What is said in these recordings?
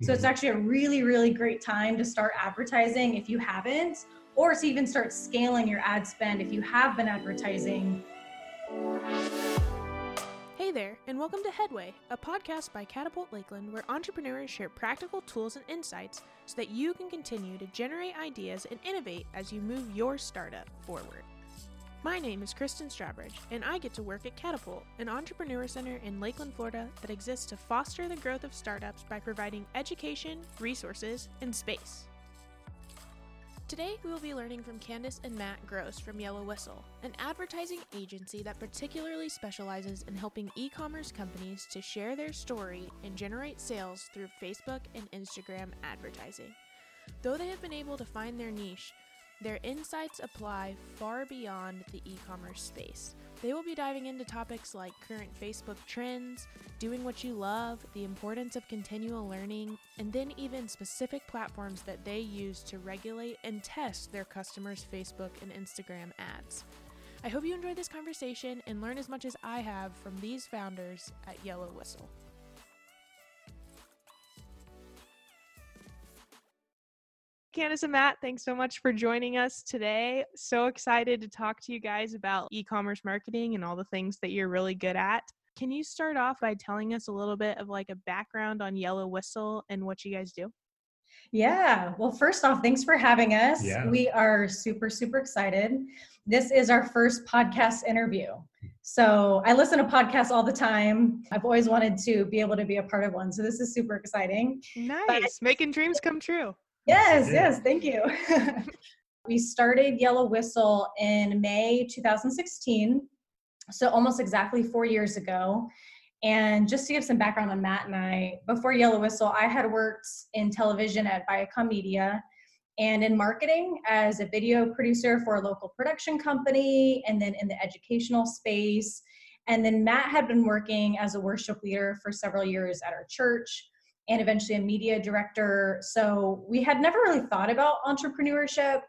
So it's mm-hmm. actually a really, really great time to start advertising if you haven't, or to even start scaling your ad spend if you have been advertising. Hey there, and welcome to Headway, a podcast by Catapult Lakeland where entrepreneurs share practical tools and insights so that you can continue to generate ideas and innovate as you move your startup forward. My name is Kristen Strawbridge, and I get to work at Catapult, an entrepreneur center in Lakeland, Florida that exists to foster the growth of startups by providing education, resources, and space. Today, we will be learning from Candace and Matt Gross from Yellow Whistle, an advertising agency that particularly specializes in helping e commerce companies to share their story and generate sales through Facebook and Instagram advertising. Though they have been able to find their niche, their insights apply far beyond the e commerce space. They will be diving into topics like current Facebook trends, doing what you love, the importance of continual learning, and then even specific platforms that they use to regulate and test their customers' Facebook and Instagram ads. I hope you enjoy this conversation and learn as much as I have from these founders at Yellow Whistle. Candace and Matt, thanks so much for joining us today. So excited to talk to you guys about e commerce marketing and all the things that you're really good at. Can you start off by telling us a little bit of like a background on Yellow Whistle and what you guys do? Yeah. Well, first off, thanks for having us. Yeah. We are super, super excited. This is our first podcast interview. So I listen to podcasts all the time. I've always wanted to be able to be a part of one. So this is super exciting. Nice. Making dreams come true. Yes, yes, thank you. we started Yellow Whistle in May 2016, so almost exactly four years ago. And just to give some background on Matt and I, before Yellow Whistle, I had worked in television at Viacom Media and in marketing as a video producer for a local production company, and then in the educational space. And then Matt had been working as a worship leader for several years at our church and eventually a media director. So we had never really thought about entrepreneurship.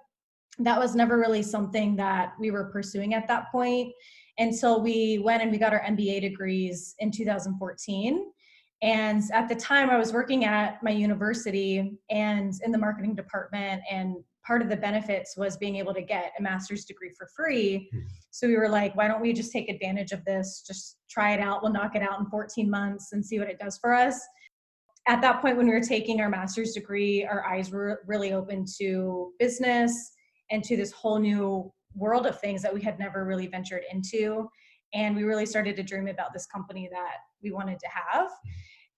That was never really something that we were pursuing at that point until we went and we got our MBA degrees in 2014. And at the time, I was working at my university and in the marketing department. And part of the benefits was being able to get a master's degree for free. Mhm. So we were like, why don't we just take advantage of this? Just try it out. We'll knock it out in 14 months and see what it does for us at that point when we were taking our master's degree our eyes were really open to business and to this whole new world of things that we had never really ventured into. And we really started to dream about this company that we wanted to have.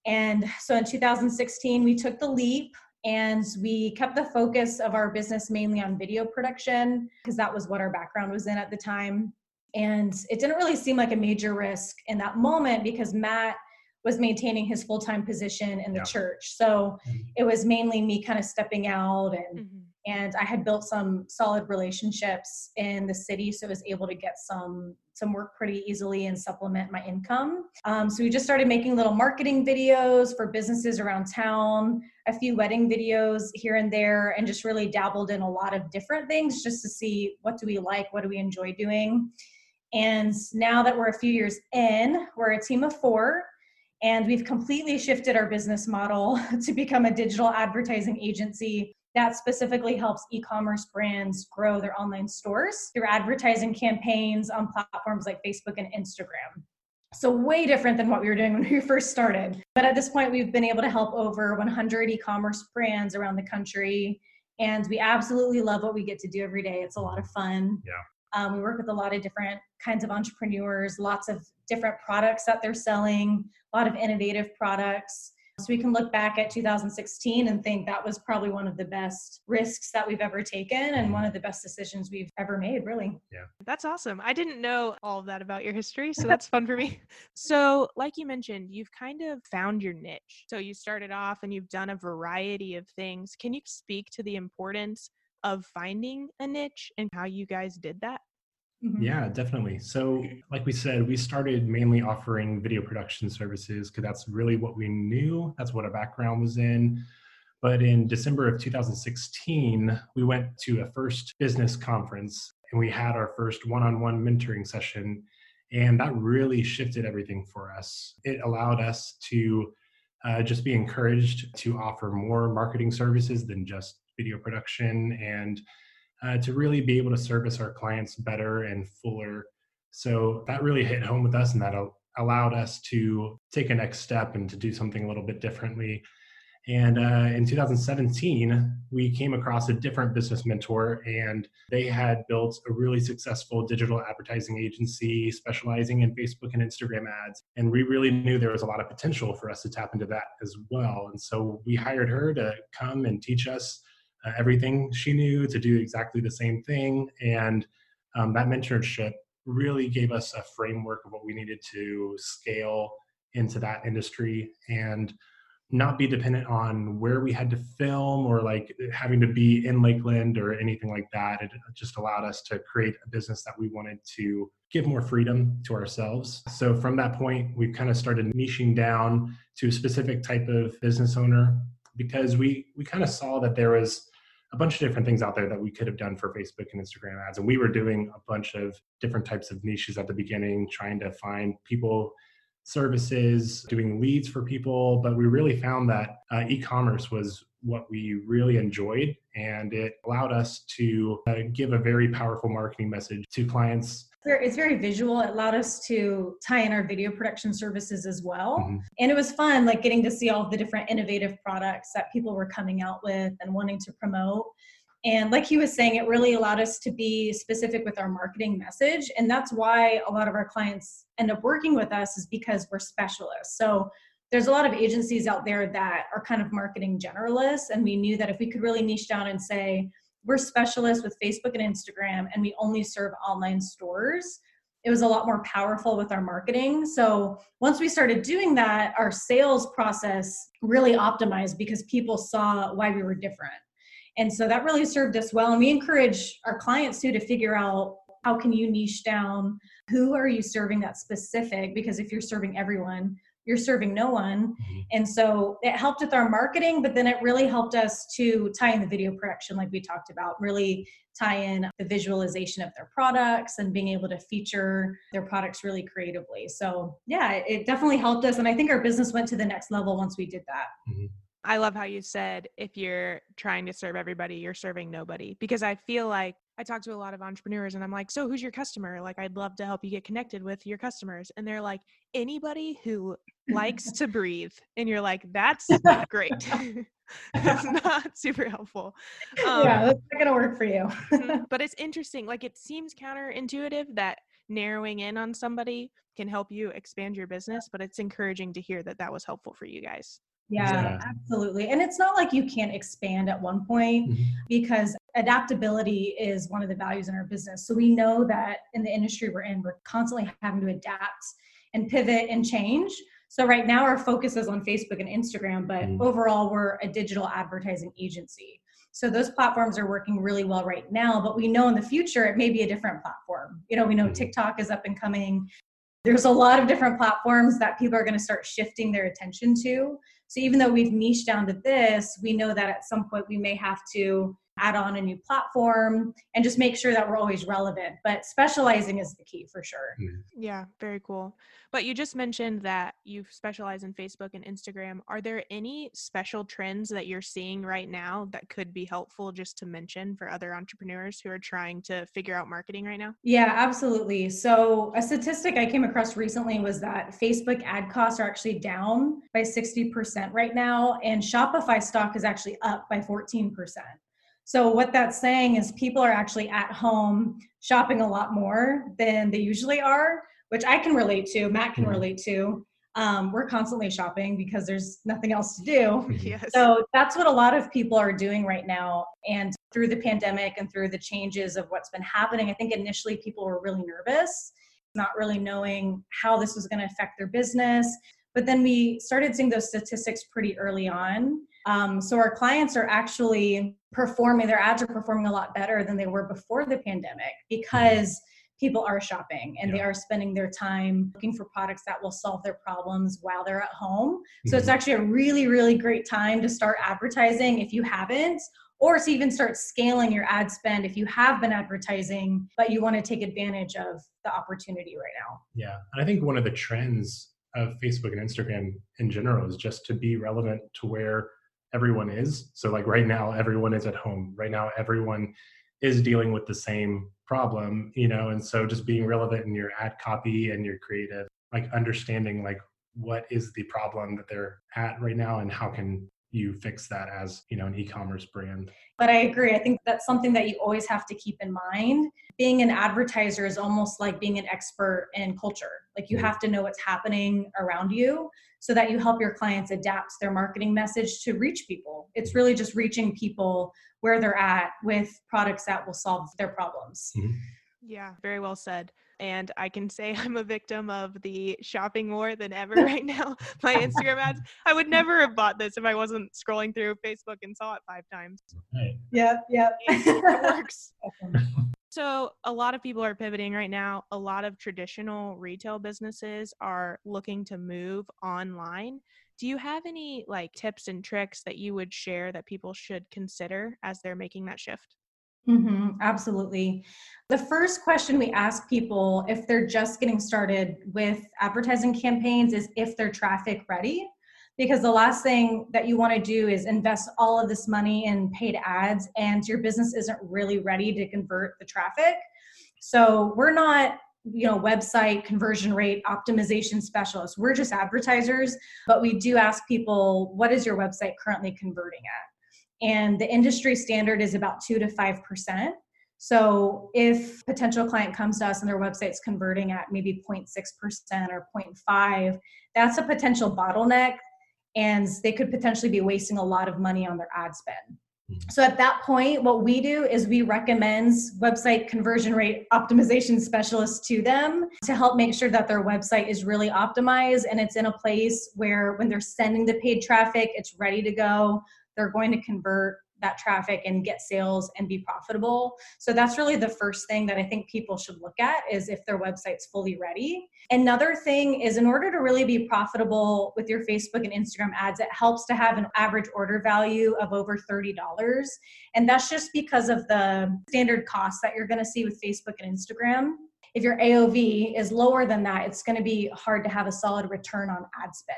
And so in 2016 we took the leap and we kept the focus of our business mainly on video production because that was what our background was in at the time. And it didn't really seem like a major risk in that moment because matt was maintaining his full-time position in the Yeah. church so Mhm. it was mainly me kind of stepping out and Mhm. and i had built some solid relationships in the city so i was able to get some some work pretty easily and supplement my income um, so we just started making little marketing videos for businesses around town a few wedding videos here and there and just really dabbled in a lot of different things just to see what do we like what do we enjoy doing and now that we're a few years in we're a team of four and we've completely shifted our business model to become a digital advertising agency that specifically helps e-commerce brands grow their online stores through advertising campaigns on platforms like Facebook and Instagram. So way different than what we were doing when we first started. But at this point we've been able to help over 100 e-commerce brands around the country and we absolutely love what we get to do every day. It's a lot of fun. Yeah. Um, we work with a lot of different kinds of entrepreneurs, lots of different products that they're selling, a lot of innovative products. So we can look back at 2016 and think that was probably one of the best risks that we've ever taken and one of the best decisions we've ever made, really. Yeah. That's awesome. I didn't know all of that about your history, so that's fun for me. So, like you mentioned, you've kind of found your niche. So, you started off and you've done a variety of things. Can you speak to the importance of finding a niche and how you guys did that? Mhm. Yeah, definitely. So, like we said, we started mainly offering video production services because that's really what we knew. That's what our background was in. But in December of 2016, we went to a first business conference and we had our first one on one mentoring session. And that really shifted everything for us. It allowed us to uh, just be encouraged to offer more marketing services than just video production and uh, to really be able to service our clients better and fuller. So that really hit home with us and that allowed us to take a next step and to do something a little bit differently. And uh, in 2017, we came across a different business mentor, and they had built a really successful digital advertising agency specializing in Facebook and Instagram ads. And we really knew there was a lot of potential for us to tap into that as well. And so we hired her to come and teach us uh, everything she knew to do exactly the same thing. And um, that mentorship really gave us a framework of what we needed to scale into that industry and not be dependent on where we had to film or like having to be in Lakeland or anything like that. It just allowed us to create a business that we wanted to give more freedom to ourselves. So from that point, we've kind of started niching down to a specific type of business owner because we we kind of saw that there was a bunch of different things out there that we could have done for Facebook and Instagram ads. And we were doing a bunch of different types of niches at the beginning, trying to find people, services, doing leads for people. But we really found that uh, e commerce was what we really enjoyed. And it allowed us to uh, give a very powerful marketing message to clients it's very visual. It allowed us to tie in our video production services as well. Mm-hmm. And it was fun, like getting to see all the different innovative products that people were coming out with and wanting to promote. And like he was saying, it really allowed us to be specific with our marketing message. And that's why a lot of our clients end up working with us, is because we're specialists. So there's a lot of agencies out there that are kind of marketing generalists. And we knew that if we could really niche down and say, we're specialists with Facebook and Instagram, and we only serve online stores. It was a lot more powerful with our marketing. So once we started doing that, our sales process really optimized because people saw why we were different. And so that really served us well. And we encourage our clients too to figure out how can you niche down who are you serving that specific because if you're serving everyone you're serving no one. Mm-hmm. And so it helped with our marketing, but then it really helped us to tie in the video production, like we talked about, really tie in the visualization of their products and being able to feature their products really creatively. So, yeah, it definitely helped us. And I think our business went to the next level once we did that. Mm-hmm. I love how you said if you're trying to serve everybody, you're serving nobody. Because I feel like I talk to a lot of entrepreneurs and I'm like, so who's your customer? Like, I'd love to help you get connected with your customers. And they're like, anybody who likes to breathe. And you're like, that's great. that's not super helpful. Um, yeah, that's not going to work for you. Mm-hmm, but it's interesting. Like, it seems counterintuitive that narrowing in on somebody can help you expand your business, but it's encouraging to hear that that was helpful for you guys. Yeah, yeah, absolutely. And it's not like you can't expand at one point mm-hmm. because adaptability is one of the values in our business. So we know that in the industry we're in, we're constantly having to adapt and pivot and change. So right now our focus is on Facebook and Instagram, but mm-hmm. overall we're a digital advertising agency. So those platforms are working really well right now, but we know in the future it may be a different platform. You know, we know mm-hmm. TikTok is up and coming. There's a lot of different platforms that people are going to start shifting their attention to. So even though we've niched down to this, we know that at some point we may have to add on a new platform and just make sure that we're always relevant. But specializing is the key for sure. Mm-hmm. Yeah, very cool. But you just mentioned that you specialize in Facebook and Instagram. Are there any special trends that you're seeing right now that could be helpful just to mention for other entrepreneurs who are trying to figure out marketing right now? Yeah, absolutely. So, a statistic I came across recently was that Facebook ad costs are actually down by 60% right now, and Shopify stock is actually up by 14%. So, what that's saying is people are actually at home shopping a lot more than they usually are, which I can relate to, Matt can mm-hmm. relate to. Um, we're constantly shopping because there's nothing else to do. Mm-hmm. Yes. So, that's what a lot of people are doing right now. And through the pandemic and through the changes of what's been happening, I think initially people were really nervous, not really knowing how this was going to affect their business. But then we started seeing those statistics pretty early on. Um, so our clients are actually performing, their ads are performing a lot better than they were before the pandemic because people are shopping and yeah. they are spending their time looking for products that will solve their problems while they're at home. So mm-hmm. it's actually a really, really great time to start advertising if you haven't, or to even start scaling your ad spend if you have been advertising, but you want to take advantage of the opportunity right now. Yeah. And I think one of the trends of Facebook and Instagram in general is just to be relevant to where everyone is. So like right now, everyone is at home. Right now, everyone is dealing with the same problem, you know, and so just being relevant in your ad copy and your creative, like understanding like what is the problem that they're at right now and how can you fix that as you know an e-commerce brand. But i agree. I think that's something that you always have to keep in mind. Being an advertiser is almost like being an expert in culture. Like you mm-hmm. have to know what's happening around you so that you help your clients adapt their marketing message to reach people. It's really just reaching people where they're at with products that will solve their problems. Mm-hmm. yeah very well said and I can say I'm a victim of the shopping more than ever right now. My Instagram ads. I would never have bought this if I wasn't scrolling through Facebook and saw it five times. Right. Yep, yep. it works. So, a lot of people are pivoting right now. A lot of traditional retail businesses are looking to move online. Do you have any like tips and tricks that you would share that people should consider as they're making that shift? Mm-hmm, absolutely. The first question we ask people if they're just getting started with advertising campaigns is if they're traffic ready. Because the last thing that you want to do is invest all of this money in paid ads and your business isn't really ready to convert the traffic. So we're not you know website conversion rate optimization specialists we're just advertisers but we do ask people what is your website currently converting at and the industry standard is about 2 to 5%. So if potential client comes to us and their website's converting at maybe 0.6% or 0.5, that's a potential bottleneck and they could potentially be wasting a lot of money on their ad spend. Mm-hmm. So at that point, what we do is we recommend website conversion rate optimization specialists to them to help make sure that their website is really optimized and it's in a place where when they're sending the paid traffic, it's ready to go they're going to convert that traffic and get sales and be profitable. So that's really the first thing that I think people should look at is if their website's fully ready. Another thing is in order to really be profitable with your Facebook and Instagram ads, it helps to have an average order value of over $30. And that's just because of the standard costs that you're going to see with Facebook and Instagram. If your AOV is lower than that, it's going to be hard to have a solid return on ad spend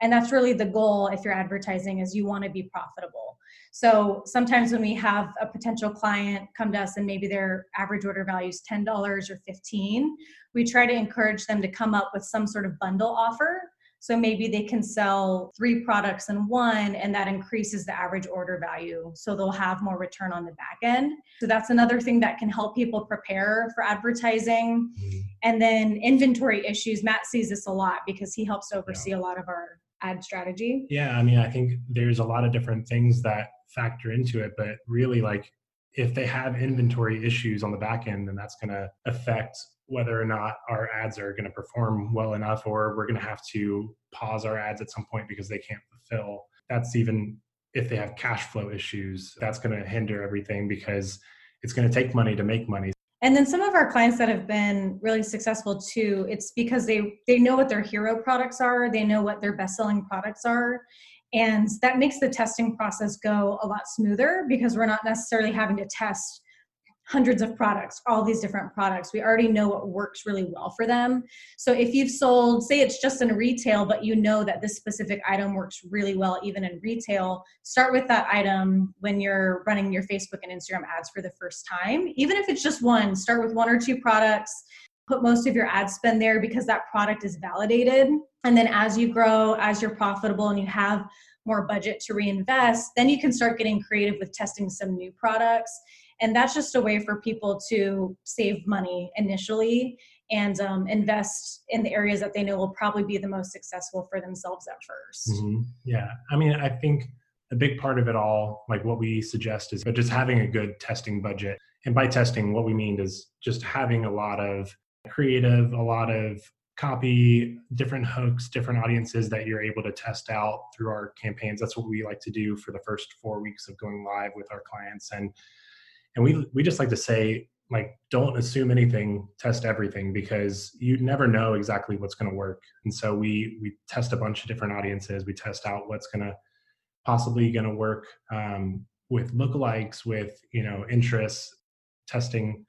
and that's really the goal if you're advertising is you want to be profitable so sometimes when we have a potential client come to us and maybe their average order value is $10 or 15 we try to encourage them to come up with some sort of bundle offer so maybe they can sell three products in one, and that increases the average order value. So they'll have more return on the back end. So that's another thing that can help people prepare for advertising. Mm-hmm. And then inventory issues. Matt sees this a lot because he helps oversee yeah. a lot of our ad strategy? Yeah, I mean, I think there's a lot of different things that factor into it, but really, like, if they have inventory issues on the back end, then that's going to affect whether or not our ads are going to perform well enough, or we're going to have to pause our ads at some point because they can't fulfill. That's even if they have cash flow issues, that's going to hinder everything because it's going to take money to make money. And then some of our clients that have been really successful too, it's because they they know what their hero products are, they know what their best-selling products are, and that makes the testing process go a lot smoother because we're not necessarily having to test hundreds of products, all these different products. We already know what works really well for them. So if you've sold, say it's just in retail, but you know that this specific item works really well even in retail, start with that item when you're running your Facebook and Instagram ads for the first time. Even if it's just one, start with one or two products. Put most of your ad spend there because that product is validated. And then as you grow, as you're profitable and you have more budget to reinvest, then you can start getting creative with testing some new products and that's just a way for people to save money initially and um, invest in the areas that they know will probably be the most successful for themselves at 1st mm-hmm. yeah. I mean i think a big part of it all like what we suggest is just having a good testing budget. And by testing what we mean is just having a lot of creative a lot of copy different hooks different audiences that you're able to test out through our campaigns. That's what we like to do for the first four weeks of going live with our clients. And and we we just like to say like don't assume anything test everything because you never know exactly what's going to work and so we we test a bunch of different audiences we test out what's going to possibly going to work um, with lookalikes with you know interests testing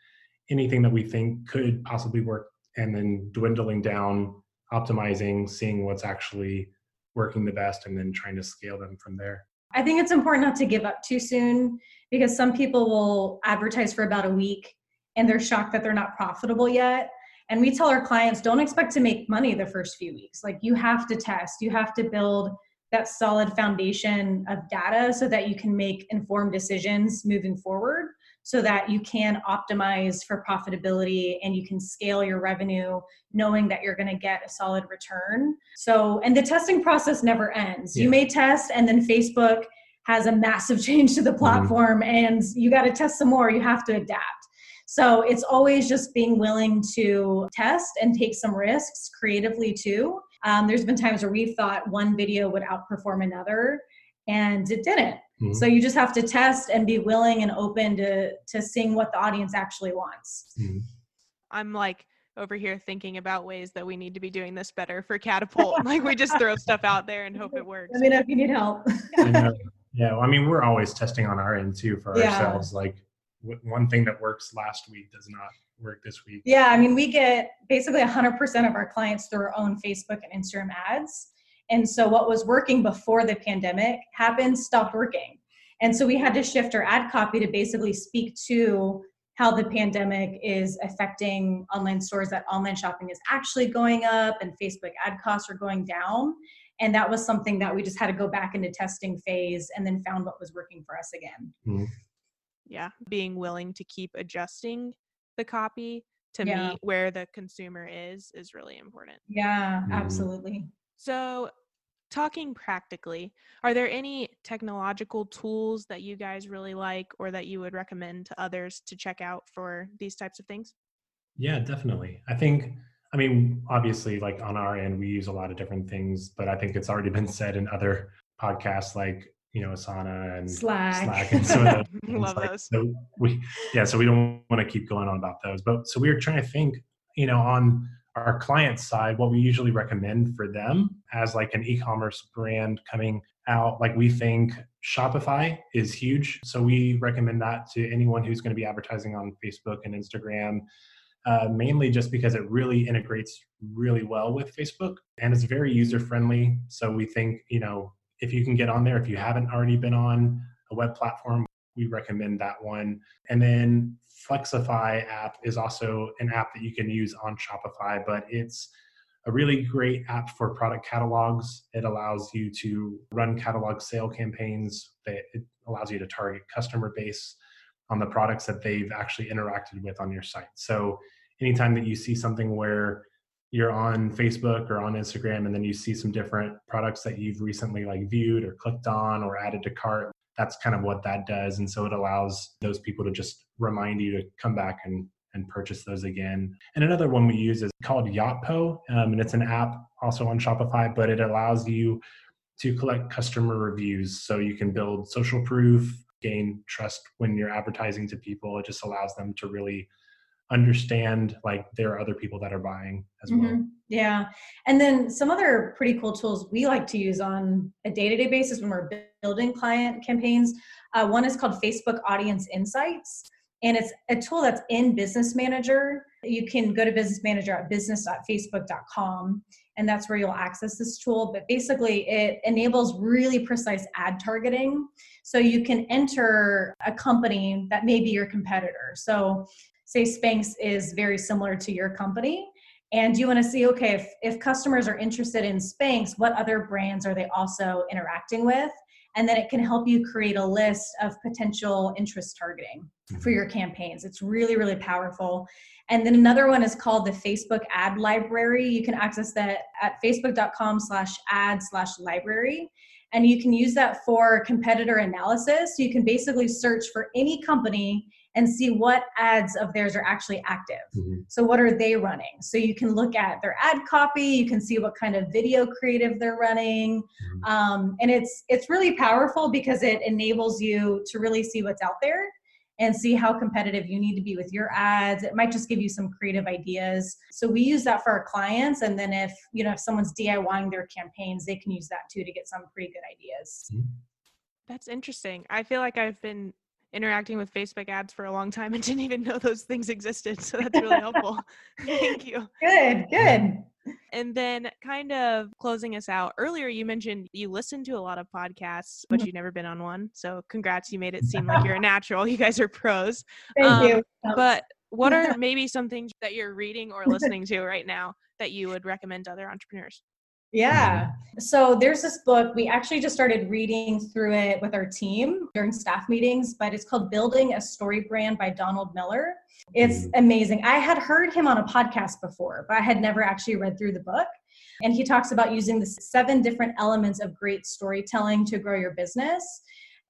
anything that we think could possibly work and then dwindling down optimizing, seeing what's actually working the best, and then trying to scale them from there. I think it's important not to give up too soon because some people will advertise for about a week and they're shocked that they're not profitable yet. And we tell our clients don't expect to make money the first few weeks. Like you have to test, you have to build that solid foundation of data so that you can make informed decisions moving forward so that you can optimize for profitability and you can scale your revenue knowing that you're going to get a solid return. So, and the testing process never ends. Yeah. You may test and then Facebook has a massive change to the mm-hmm. platform mm-hmm. and you got to test some more, you have to adapt. So, it's always just being willing to test and take some risks creatively too. Um, there's been times where we've thought one video would outperform another and it didn't Mm-hmm. So you just have to test and be willing and open to to seeing what the audience actually wants. Mm-hmm. I'm like over here thinking about ways that we need to be doing this better for catapult. like we just throw stuff out there and hope it works. Let me know if you need help. yeah, well, I mean, we're always testing on our end too for yeah. ourselves. Like w- one thing that works last week does not work this week. Yeah, I mean, we get basically 100% of our clients through our own Facebook and Instagram ads. And so what was working before the pandemic happened stopped working. And so we had to shift our ad copy to basically speak to how the pandemic is affecting online stores, that online shopping is actually going up and Facebook ad costs are going down. And that was something that we just had to go back into testing phase and then found what was working for us again. Mm-hmm. Yeah, being willing to keep adjusting the copy to yeah. meet where the consumer is is really important. Yeah, mm-hmm. absolutely. So, talking practically, are there any technological tools that you guys really like or that you would recommend to others to check out for these types of things? Yeah, definitely. I think, I mean, obviously, like on our end, we use a lot of different things, but I think it's already been said in other podcasts like you know Asana and Slack, Slack and some of those. Love like, those. So we, yeah, so we don't want to keep going on about those, but so we were trying to think, you know, on our client side, what we usually recommend for them as like an e-commerce brand coming out, like we think Shopify is huge. So we recommend that to anyone who's going to be advertising on Facebook and Instagram. Uh, mainly just because it really integrates really well with Facebook and it's very user friendly. So we think, you know, if you can get on there, if you haven't already been on a web platform, we recommend that one. And then Flexify app is also an app that you can use on Shopify, but it's a really great app for product catalogs. It allows you to run catalog sale campaigns. It allows you to target customer base on the products that they've actually interacted with on your site. So anytime that you see something where you're on Facebook or on Instagram and then you see some different products that you've recently like viewed or clicked on or added to cart, that's kind of what that does. And so it allows those people to just remind you to come back and and purchase those again. And another one we use is called Yotpo, um, and it's an app also on Shopify, but it allows you to collect customer reviews so you can build social proof, gain trust when you're advertising to people. It just allows them to really understand like there are other people that are buying as well. Mm-hmm. Yeah. And then some other pretty cool tools we like to use on a day to day basis when we're building client campaigns. Uh, one is called Facebook Audience Insights, and it's a tool that's in Business Manager. You can go to Business Manager at business.facebook.com, and that's where you'll access this tool. But basically, it enables really precise ad targeting. So you can enter a company that may be your competitor. So say Spanx is very similar to your company. And you want to see okay if, if customers are interested in Spanx what other brands are they also interacting with? And then it can help you create a list of potential interest targeting for mm-hmm. your campaigns. It's really really powerful. And then another one is called the facebook ad library. You can access that at facebook.com slash ad slash library. And you can use that for competitor analysis. You can basically search for any company and see what ads of theirs are actually active. Mm-hmm. So what are they running? So you can look at their ad copy, you can see what kind of video creative they're running. Mm-hmm. Um, and it's it's really powerful because it enables you to really see what's out there and see how competitive you need to be with your ads it might just give you some creative ideas so we use that for our clients and then if you know if someone's diying their campaigns they can use that too to get some pretty good ideas mm-hmm. that's interesting i feel like i've been interacting with Facebook ads for a long time and didn't even know those things existed. So that's really helpful. Thank you. Good, good. and then kind of closing us out earlier you mentioned you listen to a lot of podcasts but Mhm. you've never been on one so congrats you made it seem like you're a natural you guys are pros Thank Um, you. but what are maybe some things that you're reading or listening to right now that you would recommend to other entrepreneurs Mm-hmm. Yeah. So there's this book. We actually just started reading through it with our team during staff meetings, but it's called Building a Story Brand by Donald Miller. It's mm-hmm. amazing. I had heard him on a podcast before, but I had never actually read through the book. And he talks about using the seven different elements of great storytelling to grow your business.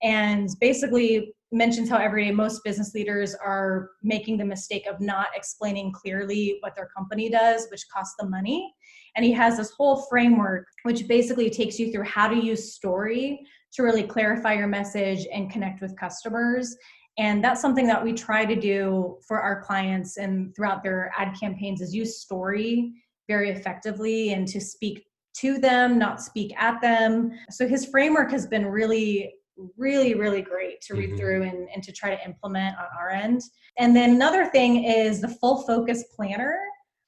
And basically mentions how every day most business leaders are making the mistake of not explaining clearly what their company does, which costs them money. And he has this whole framework, which basically takes you through how to use story to really clarify your message and connect with customers. And that's something that we try to do for our clients and throughout their ad campaigns is use story very effectively and to speak to them, not speak at them. So his framework has been really, really, really great to read Mhm. through and, and to try to implement on our end. And then another thing is the full focus planner.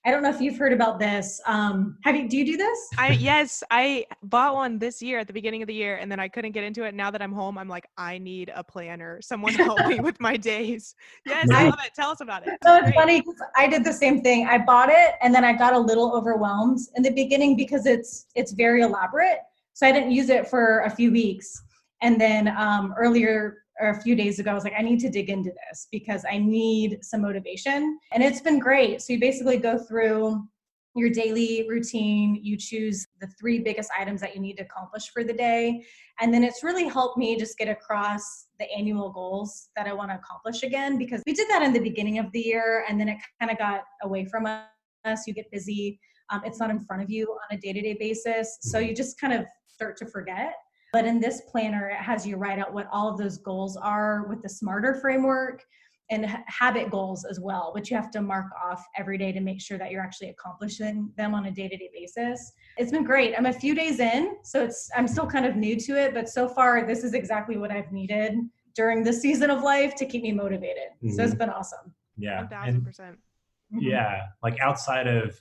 I don't know if you've heard about this. Um, have you? Do you do this? I yes, I bought one this year at the beginning of the year, and then I couldn't get into it. Now that I'm home, I'm like, I need a planner. Someone help me with my days. Yes, I I- love it. Tell us about it. So it's funny. funny 'cause I did the same thing. I bought it and then I got a little overwhelmed in the beginning because it's it's very elaborate. So I didn't use it for a few weeks. And then um, earlier or a few days ago, I was like, I need to dig into this because I need some motivation. And it's been great. So you basically go through your daily routine, you choose the three biggest items that you need to accomplish for the day. And then it's really helped me just get across the annual goals that I want to accomplish again because we did that in the beginning of the year and then it kind of got away from us. You get busy, um, it's not in front of you on a day to day basis. So you just kind of start to forget. But in this planner, it has you write out what all of those goals are with the smarter framework and habit goals as well, which you have to mark off every day to make sure that you're actually accomplishing them on a day-to-day basis. It's been great. I'm a few days in, so it's I'm still kind of new to it, but so far this is exactly what I've needed during this season of life to keep me motivated. So it's mm-hmm. been awesome. Yeah. One thousand And percent. yeah, like outside of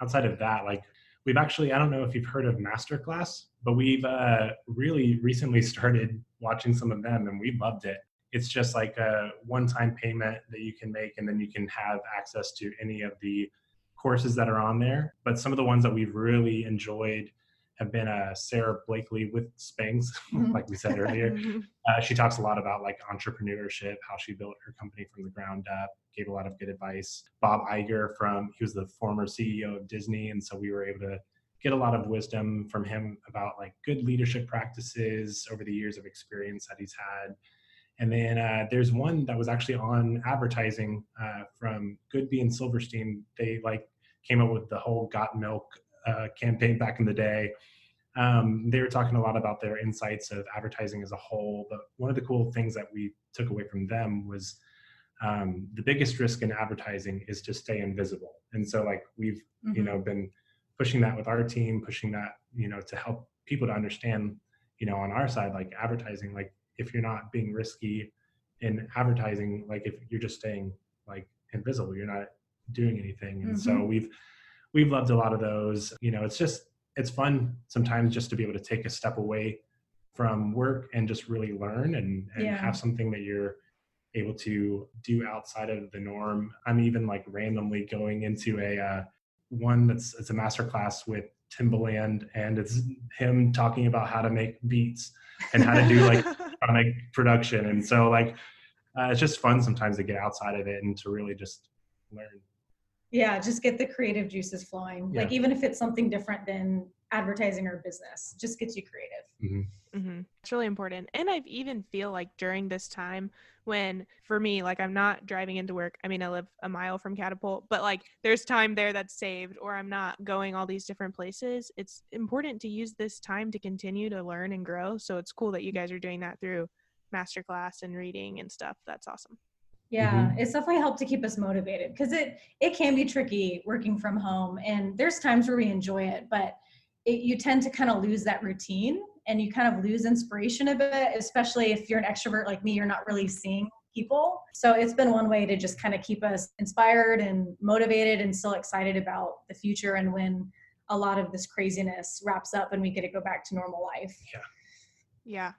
outside of that, like we've actually I don't know if you've heard of Masterclass, but we've uh, really recently started watching some of them and we loved it. It's just like a one-time payment that you can make, and then you can have access to any of the courses that are on there. But some of the ones that we've really enjoyed have been uh, Sara Blakely with Spanx, Mhm. like we said earlier. Uh, she talks a lot about like entrepreneurship, how she built her company from the ground up, gave a lot of good advice. Bob Iger from he was the former CEO of Disney, and so we were able to get a lot of wisdom from him about like good leadership practices over the years of experience that he's had. And then uh, there's one that was actually on advertising uh, from Goodby and Silverstein. They like came up with the whole Got Milk uh, campaign back in the day um, they were talking a lot about their insights of advertising as a whole. But one of the cool things that we took away from them was um, the biggest risk in advertising is to stay invisible. And so, like we've you Mhm. know been pushing that with our team, pushing that you know to help people to understand, you know, on our side, like advertising, like if you're not being risky in advertising, like if you're just staying like invisible, you're not doing anything. And so Mhm. we've we've loved a lot of those. You know, it's just it's fun sometimes just to be able to take a step away from work and just really learn and, and Yeah. have something that you're able to do outside of the norm. I'm even like randomly going into a uh, one that's it's a master class with Timbaland and it's him talking about how to make beats and how to do like electronic production. And so like uh, it's just fun sometimes to get outside of it and to really just learn. Yeah, just get the creative juices flowing. Like even if it's something different than advertising or business, just gets you creative. hmm It's really important. And i've even feel like during this time when, for me, like I'm not driving into work. I mean, I live a mile from Catapult, but like there's time there that's saved, or I'm not going all these different places. It's important to use this time to continue to learn and grow. So it's cool that you guys are doing that through masterclass and reading and stuff. That's awesome. Mm-hmm. Yeah, it's definitely helped to keep us motivated because it it can be tricky working from home, and there's times where we enjoy it, but it, you tend to kind of lose that routine and you kind of lose inspiration a bit, especially if you're an extrovert like me. You're not really seeing people, so it's been one way to just kind of keep us inspired and motivated and still excited about the future and when a lot of this craziness wraps up and we get to go back to normal life. Yeah. Yeah.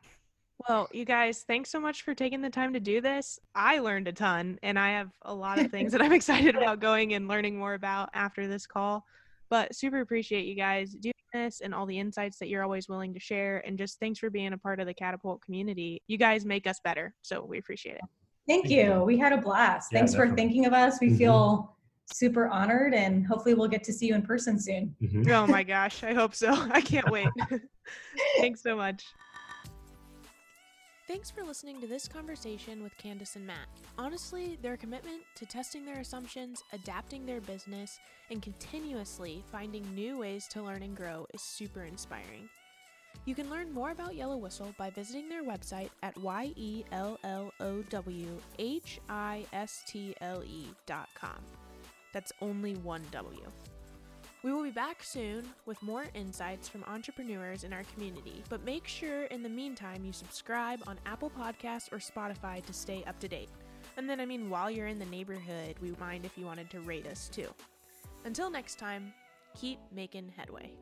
Well, you guys, thanks so much for taking the time to do this. I learned a ton, and I have a lot of things that I'm excited about going and learning more about after this call. But super appreciate you guys doing this and all the insights that you're always willing to share. And just thanks for being a part of the Catapult community. You guys make us better. So we appreciate it. Thank you. We had a blast. Yeah, Thanks for thinking of us. We Mhm. feel super honored and hopefully we'll get to see you in person soon. Mhm. Oh my gosh. I hope so. I can't wait. thanks so much. Thanks for listening to this conversation with Candace and Matt. Honestly, their commitment to testing their assumptions, adapting their business, and continuously finding new ways to learn and grow is super inspiring. You can learn more about Yellow Whistle by visiting their website at yellowhistle.com. That's only one W. We will be back soon with more insights from entrepreneurs in our community, but make sure in the meantime you subscribe on Apple Podcasts or Spotify to stay up to date. And then, I mean, while you're in the neighborhood, we mind if you wanted to rate us too. Until next time, keep making headway.